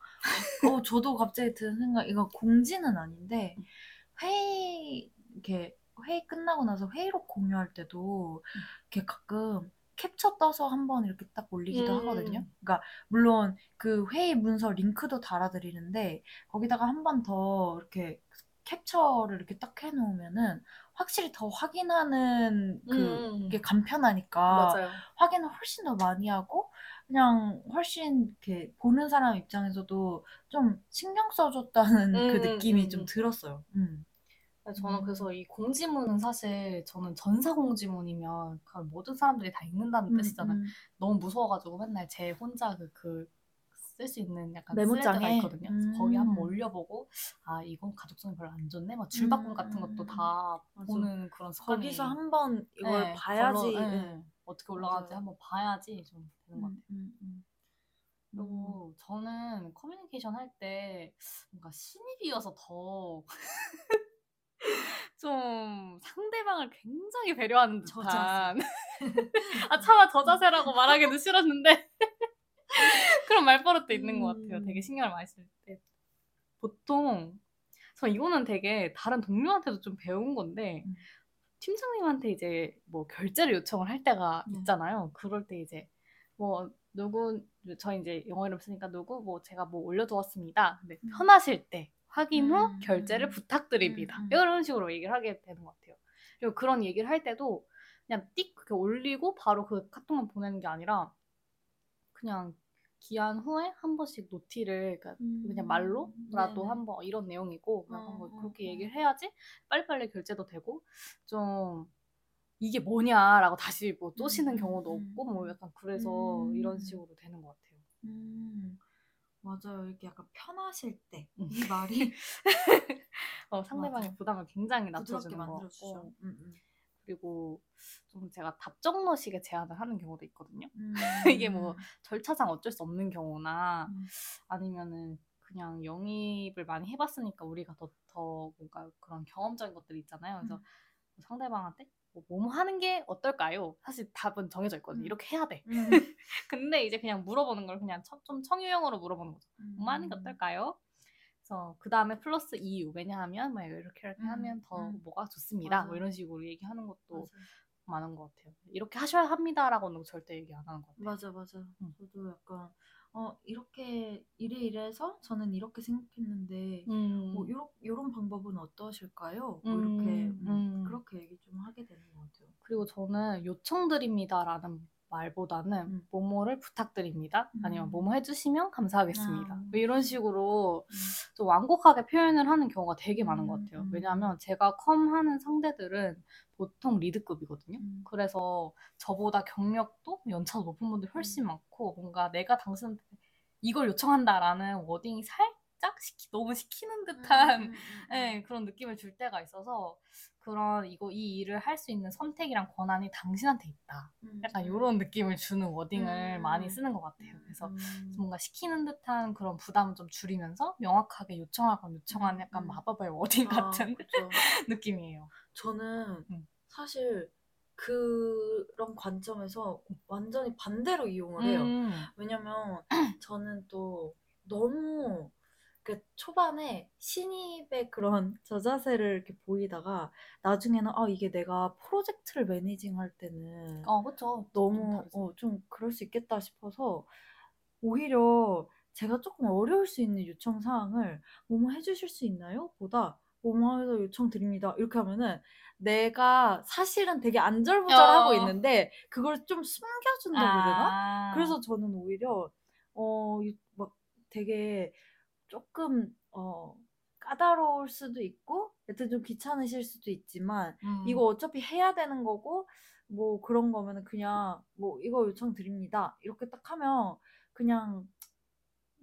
어, 저도 갑자기 드는 생각, 이거 공지는 아닌데, 회의, 이렇게, 회의 끝나고 나서 회의록 공유할 때도, 이렇게 가끔 캡처 떠서 한번 이렇게 딱 올리기도 음. 하거든요. 그러니까, 물론 그 회의 문서 링크도 달아드리는데, 거기다가 한 번 더 이렇게 캡처를 이렇게 딱 해놓으면은, 확실히 더 확인하는 음. 그게 간편하니까, 맞아요. 확인을 훨씬 더 많이 하고 그냥 훨씬 이렇게 보는 사람 입장에서도 좀 신경 써줬다는 음, 그 느낌이 음, 좀 음. 들었어요. 음. 저는 음. 그래서 이 공지문은 사실 저는 전사 공지문이면 모든 사람들이 다 읽는다는 음, 뜻이잖아요. 음. 너무 무서워가지고 맨날 제 혼자 그, 그, 쓸 수 있는 약간 메모장에? 있거든요. 그래서 거기 음. 한번 올려보고, 아, 이건 가독성이 별로 안 좋네? 막 줄바꿈 음, 같은 것도 음, 다 맞아. 보는 그런 습관이 거기서 한번 이걸 네, 봐야지. 걸러- 네, 네. 어떻게 올라가는지. 한번 봐야지 좀 되는 것 같아요. 음, 음, 음. 그리고 저는 커뮤니케이션 할 때 뭔가 신입이어서 더 좀 상대방을 굉장히 배려하는 듯한 아 차마 저 자세라고 말하기도 싫었는데 그런 말버릇도 있는 것 같아요. 음. 되게 신경을 많이 쓸 때 보통 저 이거는 되게 다른 동료한테도 좀 배운 건데 음. 팀장님한테 이제 뭐 결제를 요청을 할 때가 네. 있잖아요. 그럴 때 이제 뭐 누구 저희 이제 영어 이름 쓰니까 누구 뭐 제가 뭐 올려두었습니다. 근데 음. 편하실 때 확인 후 음, 결제를 음. 부탁드립니다. 음. 이런 식으로 얘기를 하게 되는 것 같아요. 그리고 그런 얘기를 할 때도 그냥 띡 그렇게 올리고 바로 그 카톡만 보내는 게 아니라 그냥 기한 후에 한 번씩 노티를 그러니까 그냥 음. 말로라도 네네. 한번 이런 내용이고 어, 한번 어, 그렇게 어. 얘기를 해야지 빨리빨리 결제도 되고 좀 이게 뭐냐라고 다시 뭐 쪼시는 음, 경우도 음, 없고 뭐 음. 약간 그래서 이런 음. 식으로 되는 것 같아요. 음, 맞아요. 이렇게 약간 편하실 때 음. 이 말이 어, 상대방의 맞아. 부담을 굉장히 낮춰주는 것 만들어주죠. 음, 음. 그리고 좀 제가 답정너식의 제안을 하는 경우도 있거든요. 음. 이게 뭐 절차상 어쩔 수 없는 경우나 음. 아니면은 그냥 영입을 많이 해봤으니까 우리가 더, 더 뭔가 그런 경험적인 것들이 있잖아요. 그래서 음. 상대방한테 뭐, 뭐뭐 하는 게 어떨까요? 사실 답은 정해져 있거든요. 음. 이렇게 해야 돼. 음. 근데 이제 그냥 물어보는 걸 그냥 청- 좀 청유형으로 물어보는 거죠. 뭐 하는 게 음. 어떨까요? 그래서 그 다음에 플러스 이유. 왜냐하면 뭐 이렇게 이렇게 음, 하면 더 음. 뭐가 좋습니다. 맞아. 뭐 이런 식으로 얘기하는 것도 맞아. 많은 것 같아요. 이렇게 하셔야 합니다라고는 절대 얘기 안 하는 것 같아요. 맞아, 맞아. 음. 저도 약간 어 이렇게 이래 이래서 저는 이렇게 생각했는데 음. 뭐 요런 요런 방법은 어떠실까요? 뭐 음, 이렇게 음, 음. 그렇게 얘기 좀 하게 되는 것 같아요. 그리고 저는 요청드립니다라는 말보다는 음. 뭐뭐를 부탁드립니다. 아니면 음. 뭐뭐 해주시면 감사하겠습니다. 아. 뭐 이런 식으로 음. 좀 완곡하게 표현을 하는 경우가 되게 많은 것 음, 같아요. 음. 왜냐하면 제가 comm 하는 상대들은 보통 lead급이거든요. 음. 그래서 저보다 경력도 연차도 높은 분들이 음. 훨씬 많고 뭔가 내가 당신한테 이걸 요청한다라는 wording이 살짝 시키, 너무 시키는 듯한 음, 음, 음, 네, 그런 느낌을 줄 때가 있어서 그런 이거 이 일을 할 수 있는 선택이랑 권한이 당신한테 있다. 음, 약간 음. 이런 느낌을 주는 wording을 음. 많이 쓰는 것 같아요. 그래서 음. 뭔가 시키는 듯한 그런 부담을 좀 줄이면서 명확하게 요청할 건 요청하는 약간 음. 마법의 wording 아, 같은. 느낌이에요. 저는 음. 사실 그런 관점에서 완전히 반대로 이용을 해요. 음. 왜냐면 저는 또 너무 그 초반에 신입의 그런 저자세를 이렇게 보이다가 나중에는 아 이게 내가 프로젝트를 매니징할 때는 어, 그쵸. 너무 어, 좀 그럴 수 있겠다 싶어서 오히려 제가 조금 어려울 수 있는 요청 사항을 뭐뭐 해주실 수 있나요? 보다 뭐뭐 해서 요청 드립니다. 이렇게 하면은 내가 사실은 되게 안절부절하고 어. 있는데 그걸 좀 숨겨준다고 해야 되나? 아. 그래서 저는 오히려 어막 되게 조금 어 까다로울 수도 있고 여튼 좀 귀찮으실 수도 있지만 음. 이거 어차피 해야 되는 거고 뭐 그런 거면은 그냥 뭐 이거 요청 드립니다 이렇게 딱 하면 그냥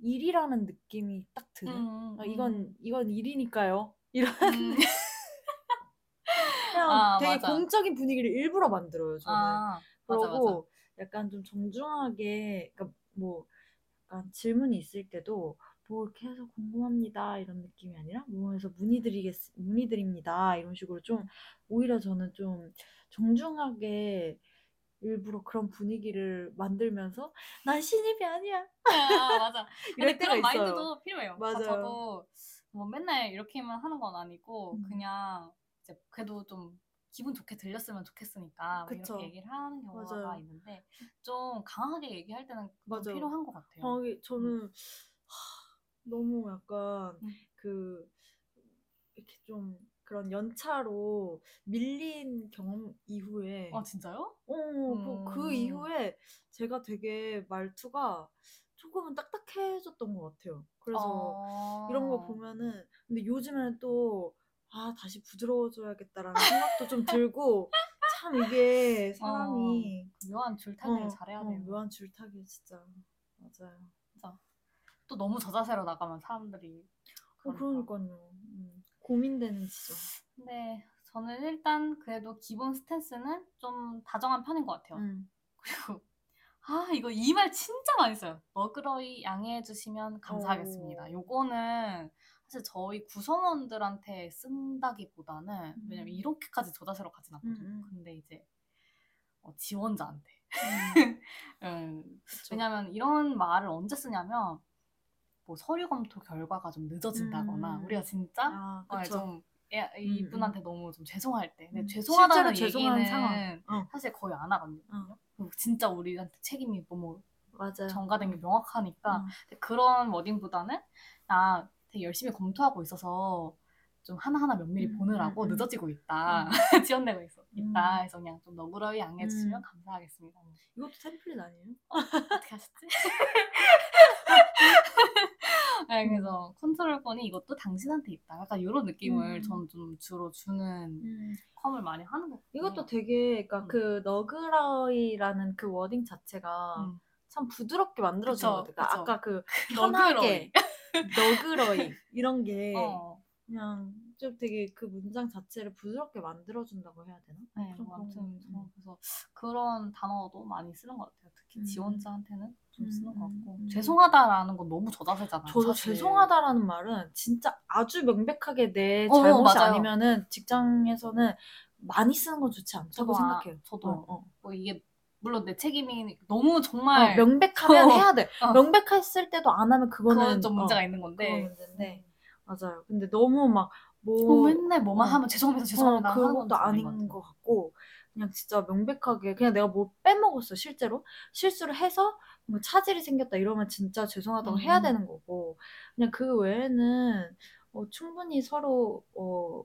일이라는 느낌이 딱 드는 음, 아, 음. 이건 이건 일이니까요 이런 음. 그냥 아, 되게 맞아. 공적인 분위기를 일부러 만들어요, 저는. 아, 맞아, 맞아. 그러고 약간 좀 정중하게, 그러니까 뭐 약간 질문이 있을 때도 뭐 이렇게 해서 궁금합니다 이런 느낌이 아니라 뭐 해서 문의드리겠 문의드립니다 이런 식으로 좀 오히려 저는 좀 정중하게 일부러 그런 분위기를 만들면서 난 신입이 아니야 아, 맞아. 이럴 근데 때가 그런 있어요. 마인드도 필요해요. 그러니까 맞아요. 저도 뭐 맨날 이렇게만 하는 건 아니고 음. 그냥 이제 그래도 좀 기분 좋게 들렸으면 좋겠으니까 뭐 그쵸. 이렇게 얘기를 하는 경우가 맞아요. 있는데 좀 강하게 얘기할 때는 좀 맞아요. 필요한 것 같아요. 강하게 저는 하, 너무 약간 음. 그 이렇게 좀 그런 연차로 밀린 경험 이후에 아 진짜요? 어, 그, 그 음. 이후에 제가 되게 말투가 조금은 딱딱해졌던 것 같아요. 그래서 어... 이런 거 보면은 근데 요즘에는 또 아, 다시 부드러워져야겠다라는 생각도 좀 들고 참 이게 사람이 묘한 줄타기를 어, 잘해야 어, 돼요. 묘한 줄타기 진짜 맞아요. 또 너무 저 자세로 나가면 사람들이 어, 그러니까. 그러니까요. 음, 고민되는 지점. 근데 저는 일단 그래도 기본 스탠스는 좀 다정한 편인 것 같아요. 음. 그리고 아 이거 이 말 진짜 많이 써요. 너그러이 양해해 주시면 감사하겠습니다. 오. 요거는 사실 저희 구성원들한테 쓴다기보다는 왜냐면 음. 이렇게까지 저 자세로 가진 않거든요. 음, 음. 근데 이제 어, 지원자한테. 음, 음. 왜냐면 이런 말을 언제 쓰냐면 뭐 서류 검토 결과가 좀 늦어진다거나 음. 우리가 진짜 아, 어, 그쵸. 좀 애- 이분한테 너무 좀 죄송할 때 근데 음, 죄송하다는 얘기는 상황. 어. 사실 거의 안 하거든요. 어. 진짜 우리한테 책임이 너무 맞아요. 전가된 게 명확하니까 어. 근데 그런 워딩보다는 나 되게 열심히 검토하고 있어서 좀 하나하나 면밀히 음, 보느라고 음, 음. 늦어지고 있다. 지연되고 있어. 있다. 음. 해서 그냥 좀 너그러이 양해해 주시면 음. 감사하겠습니다. 이것도 template 아니에요? 어떻게 하셨지? 네, 그래서 컨트롤권이 이것도 당신한테 있다. 약간 이런 느낌을 음. 저는 좀 주로 주는 음. comm을 많이 하는 것 같아요. 이것도 되게 그러니까 음. 그 너그러이라는 그 wording 자체가 음. 참 부드럽게 만들어진 것 같아요. 그러니까. 아까 그 편하게 너그러이. 너그러이 이런 게 어. 그냥 좀 되게 그 문장 자체를 부드럽게 만들어준다고 해야 되나? 네, 좀 뭐. 아무튼 저는 그래서 그런 단어도 많이 쓰는 것 같아요. 특히 음. 지원자한테는 좀 음, 쓰는 것 음, 같고 음. 죄송하다라는 건 너무 저자세잖아요. 저도 사실. 죄송하다라는 말은 진짜 아주 명백하게 내 어, 잘못이 맞아요. 아니면은 직장에서는 많이 쓰는 건 좋지 않다고 저도 아- 생각해요. 저도. 어, 어. 뭐 이게 물론 내 책임이 너무 어, 정말 명백하면 어. 해야 돼. 어. 명백했을 때도 안 하면 그거는 좀 문제가 어, 있는 건데. 문제인데 맞아요. 근데 너무 막뭐 어, 맨날 뭐만 어. 하면 죄송합니다, 죄송합니다. 어, 하는 건 그것도 좀 아닌 것 같고 그냥 진짜 명백하게 그냥 내가 뭘 빼먹었어 실제로 실수를 해서 뭐 차질이 생겼다 이러면 진짜 죄송하다고 음. 해야 되는 거고 그냥 그 외에는 어, 충분히 서로 어,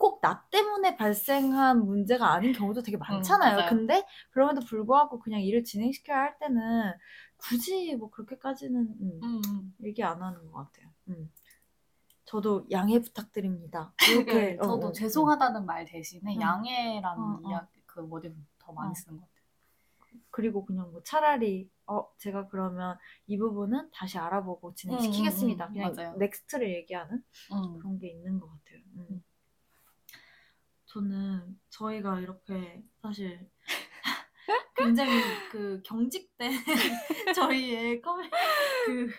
어막꼭 나 때문에 발생한 문제가 아닌 경우도 되게 많잖아요. 맞아요. 근데 그럼에도 불구하고 그냥 일을 진행시켜야 할 때는 굳이 뭐 그렇게까지는 음, 음, 음. 얘기 안 하는 것 같아요. 음. 저도 양해 부탁드립니다. 이렇게 네, 어, 저도 어, 죄송하다는 말 대신에 음. 양해라는 어, 어. 이야기 그 wording 더 많이 어. 쓰는 것 같아요. 그리고 그냥 뭐 차라리 어 제가 그러면 이 부분은 다시 알아보고 진행시키겠습니다. 음, 음, 음, 그냥 맞아요. next를 얘기하는 음. 그런 게 있는 것 같아요. 저는 저희가 이렇게 사실 굉장히 그 경직된 저희의 커뮤 그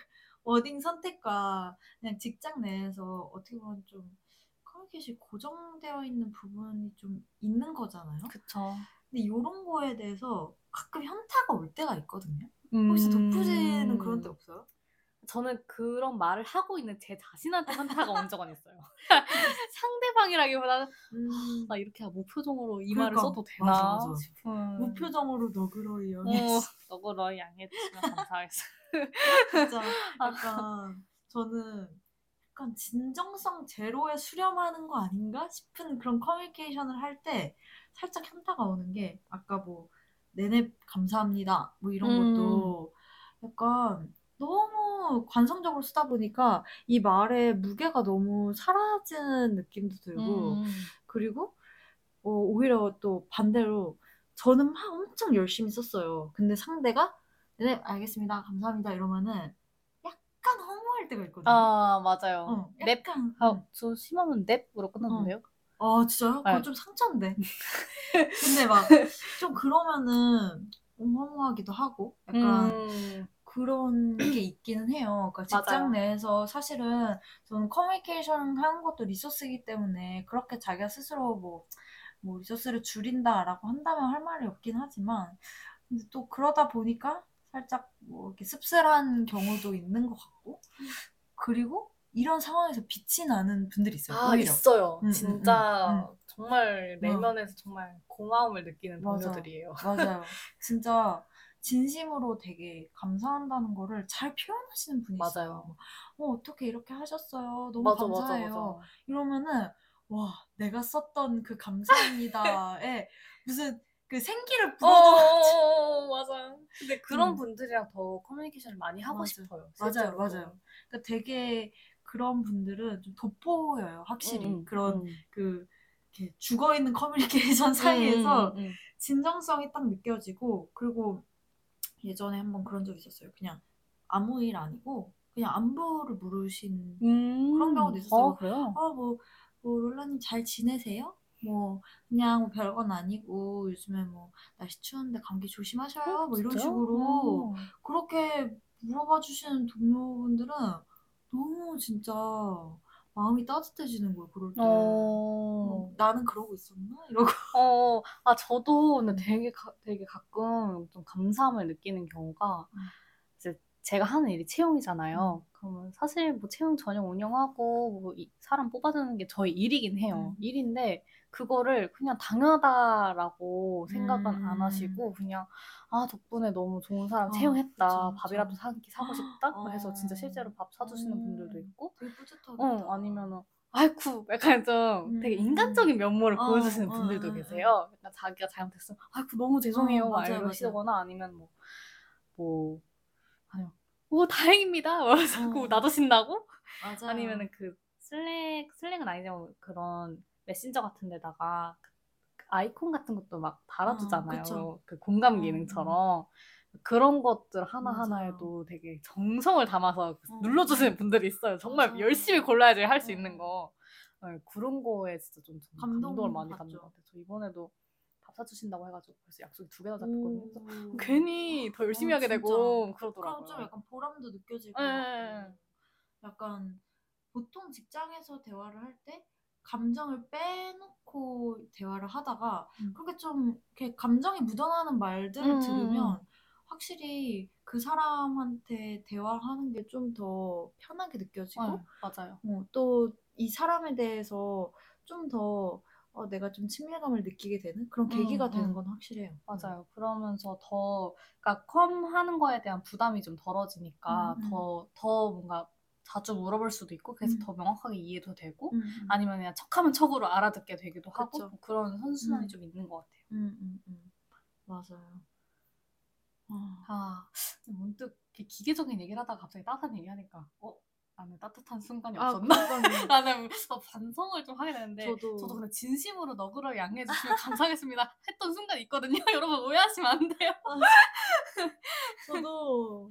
wording 선택과 그냥 직장 내에서 어떻게 보면 좀 커뮤니케이션이 고정되어 있는 부분이 좀 있는 거잖아요. 그쵸. 근데 이런 거에 대해서 가끔 현타가 올 때가 있거든요. 혹시 덕후지는 그런 데 없어요? 저는 그런 말을 하고 있는 제 자신한테 현타가 온 적은 있어요. 상대방이라기보다는 음, 나 이렇게 무표정으로 이 그러니까. 말을 써도 되나 맞아, 맞아. 싶은. 무표정으로 너그러이 어, 연애 너그러 양해해 주시면 감사하겠어. 진짜 약간 저는 약간 진정성 제로에 수렴하는 거 아닌가 싶은 그런 커뮤니케이션을 할 때 살짝 현타가 오는 게 아까 뭐 내내 감사합니다 뭐 이런 음. 것도 약간 너무 관성적으로 쓰다 보니까 이 말의 무게가 너무 사라지는 느낌도 들고 음. 그리고 어, 오히려 또 반대로 저는 막 엄청 열심히 썼어요. 근데 상대가 네 알겠습니다 감사합니다 이러면은 약간 허무할 때가 있거든요. 아 맞아요. 어, 랩. 약간 아, 음. 저 심하면 랩으로 끝났는데요? 아 진짜요? 그거 네. 좀 상처인데. 근데 막 좀 그러면은 허무하기도 하고 약간 음. 그런 게 있기는 해요. 그러니까 직장 맞아요. 내에서 사실은 저는 커뮤니케이션 하는 것도 리소스이기 때문에 그렇게 자기가 스스로 뭐, 뭐 리소스를 줄인다라고 한다면 할 말이 없긴 하지만 근데 또 그러다 보니까 살짝 뭐 이렇게 씁쓸한 경우도 있는 것 같고 그리고 이런 상황에서 빛이 나는 분들이 있어요. 아, 오히려. 있어요. 음, 음, 진짜 음, 음. 정말 내면에서 정말 고마움을 느끼는 맞아. 동료들이에요. 맞아요. 진짜 진심으로 되게 감사한다는 거를 잘 표현하시는 분이 있어요. 맞아요. 어, 어떻게 이렇게 하셨어요. 너무 맞아, 맞아, 감사해요. 맞아. 이러면은 와, 내가 썼던 그 감사합니다에 무슨 그 생기를 어, 불어넣어. 어, 맞아. 근데 그런 음. 분들이랑 더 커뮤니케이션을 많이 하고 맞아. 싶어요. 맞아요, 실제로. 맞아요. 그러니까 되게 그런 분들은 좀 돋보여요, 확실히. 음, 음, 그런 음. 그 이렇게 죽어 있는 커뮤니케이션 사이에서 음, 음, 음. 진정성이 딱 느껴지고 그리고 예전에 한번 그런 적 있었어요. 그냥 아무 일 아니고 그냥 안부를 물으신 음. 그런 경우도 있었어요. 어, 그래요? 아, 뭐, 뭐, 롤라님 잘 지내세요? 뭐, 그냥 뭐 별건 아니고, 요즘에 뭐, 날씨 추운데 감기 조심하셔요? 뭐, 이런 진짜요? 식으로, 어. 그렇게 물어봐 주시는 동료분들은 너무 진짜 마음이 따뜻해지는 거예요, 그럴 때. 어. 어, 나는 그러고 있었나? 이러고. 어, 아, 저도 근데 되게, 가, 되게 가끔 좀 감사함을 느끼는 경우가, 음. 이제 제가 하는 일이 채용이잖아요. 그러면 사실 뭐 채용 전형 운영하고, 뭐 이- 사람 뽑아주는 게 저희 일이긴 해요. 음. 일인데, 그거를 그냥 당연하다라고 생각은 안 음. 하시고, 그냥, 아, 덕분에 너무 좋은 사람 아, 채용했다. 그쵸. 밥이라도 사, 사고 싶다? 해서 진짜 어. 실제로 밥 사주시는 분들도 음, 있고, 되게 뿌듯하겠다. 어, 아니면은, 아이쿠, 약간 좀 되게 음. 인간적인 면모를 어, 보여주시는 어, 분들도. 계세요. 그러니까 자기가 잘못했으면, 아이쿠, 너무 죄송해요. 어, 막 이러시거나 아니면 뭐, 뭐. 오, 다행입니다. 막 자꾸 어. 놔두신다고? 맞아요. 아니면은 그 슬랙, 슬랙은 아니지만 그런 메신저 같은 데다가 그 아이콘 같은 것도 막 달아주잖아요. 그쵸. 그 공감 어, 기능처럼. 그런 것들 하나하나에도. 되게 정성을 담아서 어, 눌러주시는 분들이 있어요. 정말 맞아요. 열심히 골라야지 할수 어. 있는 거. 네, 그런 거에 진짜 좀 감동 감동을 많이. 받는 것 같아요. 저 이번에도 밥 사주신다고 해가지고 벌써 약속이 두 개나 잡혔거든요. 그래서. 괜히 더 열심히 어, 하게. 되고 그러더라고요. 좀 약간 보람도 것 예, 같고. 예, 예. 약간 보통 직장에서 대화를 할 때 감정을 빼놓고 대화를 하다가 음. 그렇게 좀 이렇게 감정이 묻어나는 말들을 음, 음, 들으면 확실히 그 사람한테 대화하는 게 좀 더 편하게 느껴지고 네, 맞아요. 어, 또이 사람에 대해서 좀 더 어, 내가 좀 친밀감을 느끼게 되는 그런 계기가 음, 되는 음. 건 확실해요. 맞아요. 그러면서 더, 그러니까 컴 하는 거에 대한 부담이 좀 덜어지니까 음, 음. 더, 더 뭔가 자주 물어볼 수도 있고 그래서 음. 더 명확하게 이해도 되고 음, 음. 아니면 그냥 척하면 척으로 알아듣게 되기도 하고 그쵸. 뭐 그런 선순환이 음. 좀 있는 것 같아요. 음, 음, 음. 맞아요. 아, 아, 문득 기계적인 얘기를 하다가 갑자기 따뜻한 얘기하니까 어? 나는 따뜻한 순간이 아, 없었나? 나는 어, 반성을 좀 하게 되는데 저도. 저도 근데 진심으로 너그러 양해해 주시면 감사하겠습니다 했던 순간이 있거든요. 여러분 오해하시면 안 돼요. 저도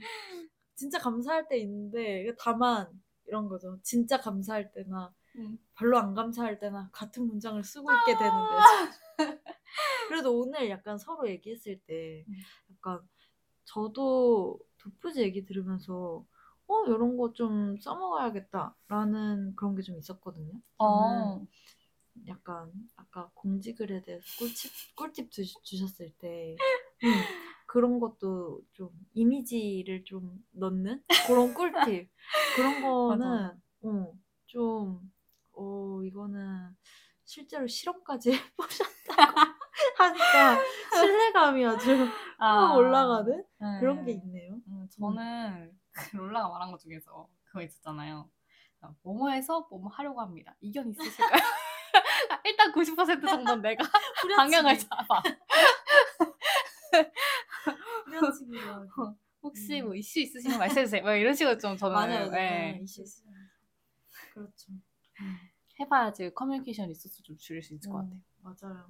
진짜 감사할 때 있는데 다만 이런 거죠. 진짜 감사할 때나 음. 별로 안 감사할 때나 같은 문장을 쓰고 있게 되는데 그래도 오늘 약간 서로 얘기했을 때 음. 약간 저도 도프지 얘기 들으면서 어 이런 거 좀 써먹어야겠다라는 그런 게 좀 있었거든요. 어. 약간 아까 공지글에 대해서 꿀팁 꿀팁 주, 주셨을 때 음, 그런 것도 좀 이미지를 좀 넣는 그런 꿀팁 그런 거는 어, 좀 어, 이거는 실제로 실험까지 해보셨다고 하니까 신뢰감이 아주 확 올라가는 그런 게 네. 있네요. 음, 저는 그 롤라가 말한 것 중에서 그거 있었잖아요. 어, 뭐뭐해서 뭐뭐 하려고 합니다. 이견 있으실까요? 일단 90% 정도는 내가 방향을 잡아. 혹시 음. 뭐 이슈 있으시면 말씀해주세요. 뭐 이런 식으로 좀 저는 맞아요, 네. 이슈. 그렇죠. 음. 해봐야지 커뮤니케이션 resource 좀 줄일 수 있을 것 어, 같아요. 맞아요.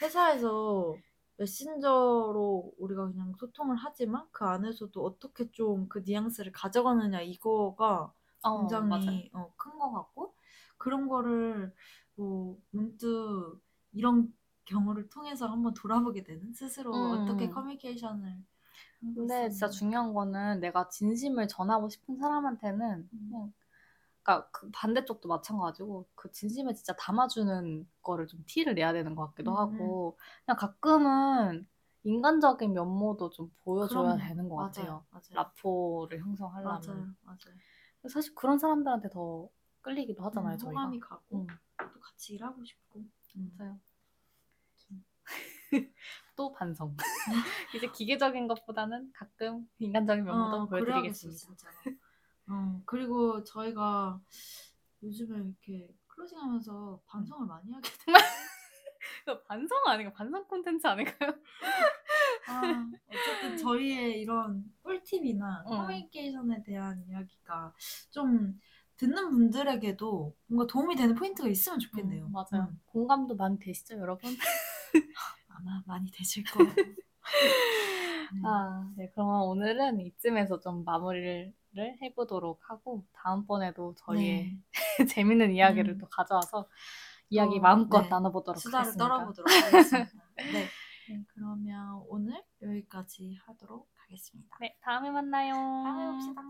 회사에서 메신저로 우리가 그냥 소통을 하지만 그 안에서도 어떻게 좀 그 뉘앙스를 가져가느냐 이거가 어. 굉장히 어, 큰것 같고 그런 거를 뭐 문득 이런 경우를 통해서 한번 돌아보게 되는 스스로 음. 어떻게 커뮤니케이션을 근데 진짜. 중요한 거는 내가 진심을 전하고 싶은 사람한테는 음. 그냥 그러니까 그 반대쪽도 마찬가지고 그 진심을 진짜 담아주는 거를 좀 티를 내야 되는 것 같기도 음, 하고 그냥 가끔은 인간적인 면모도 좀 보여줘야 그럼요. 되는 것 맞아요, 같아요. 맞아요. 라포를 형성하려면. 맞아요, 맞아요. 사실 그런 사람들한테 더 끌리기도 하잖아요, 음, 저희가. 호감이 가고 음, 또 같이 일하고 싶고. 음. 맞아요. 또 반성. 이제 기계적인 것보다는 가끔 인간적인 면모도 어, 보여드리겠습니다. 어, 그리고 저희가 요즘에 이렇게 클로징하면서 반성을 많이 하게 돼. 이거 반성 아닌가? 반성 콘텐츠 아닐까요? 아, 어쨌든 저희의 이런 꿀팁이나 음. 커뮤니케이션에 대한 이야기가 좀 듣는 분들에게도 뭔가 도움이 되는 포인트가 있으면 좋겠네요. 음, 맞아요. 음, 공감도 많이 되시죠, 여러분? 아마 많이 되실 거예요. 네. 아, 네. 그러면 오늘은 이쯤에서 좀 마무리를 해보도록 하고 다음번에도 저희의 네. 재밌는 이야기를 음. 또 가져와서 이야기 또, 마음껏 네. 나눠보도록 수다를 하겠습니다. 떨어보도록 하겠습니다. 네. 네, 그러면 오늘 여기까지 하도록 하겠습니다. 네, 다음에 만나요. 다음에 봅시다.